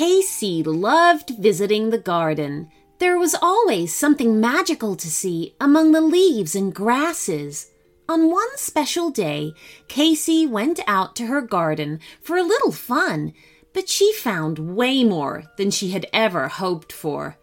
Casey loved visiting the garden. There was always something magical to see among the leaves and grasses. On one special day, Casey went out to her garden for a little fun, but she found way more than she had ever hoped for.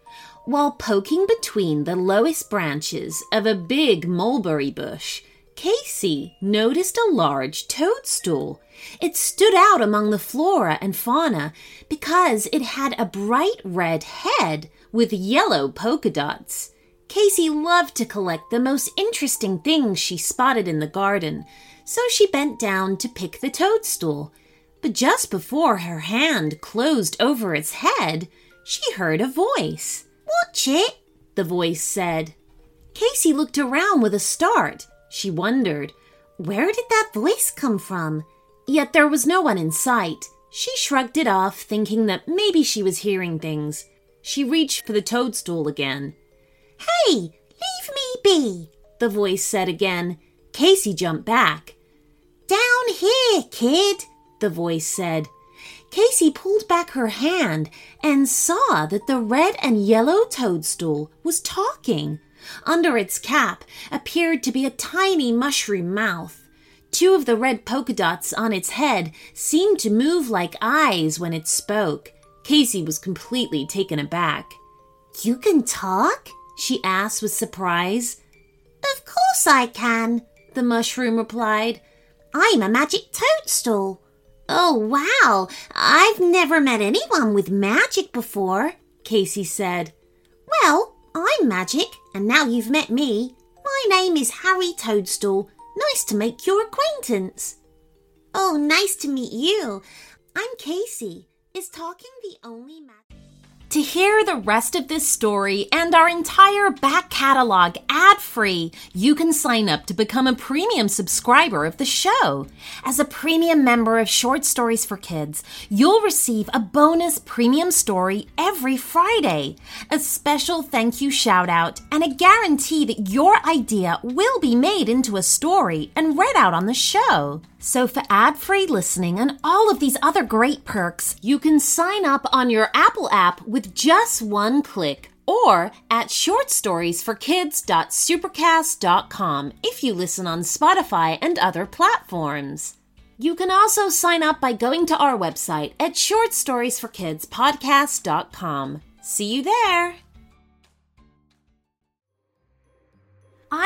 While poking between the lowest branches of a big mulberry bush, Casey noticed a large toadstool. It stood out among the flora and fauna because it had a bright red head with yellow polka dots. Casey loved to collect the most interesting things she spotted in the garden, so she bent down to pick the toadstool. But just before her hand closed over its head, she heard a voice. Watch it, the voice said. Casey looked around with a start. She wondered, where did that voice come from? Yet there was no one in sight. She shrugged it off, thinking that maybe she was hearing things. She reached for the toadstool again. Hey, leave me be, the voice said again. Casey jumped back. Down here, kid, the voice said. Casey pulled back her hand and saw that the red and yellow toadstool was talking. Under its cap appeared to be a tiny mushroom mouth. Two of the red polka dots on its head seemed to move like eyes when it spoke. Casey was completely taken aback. You can talk? she asked with surprise. Of course I can, the mushroom replied. I'm a magic toadstool. Oh, wow! I've never met anyone with magic before, Casey said. Well, I'm magic, and now you've met me. My name is Harry Toadstool. Nice to make your acquaintance. Oh, nice to meet you. I'm Casey. Is talking the only magic? To hear the rest of this story and our entire back catalog ad free, you can sign up to become a premium subscriber of the show. As a premium member of Short Stories for Kids, you'll receive a bonus premium story every Friday, a special thank you shout out, and a guarantee that your idea will be made into a story and read out on the show. So, for ad free listening and all of these other great perks, you can sign up on your Apple app with just one click or at shortstoriesforkids.supercast.com if you listen on Spotify and other platforms. You can also sign up by going to our website at shortstoriesforkidspodcast.com. See you there!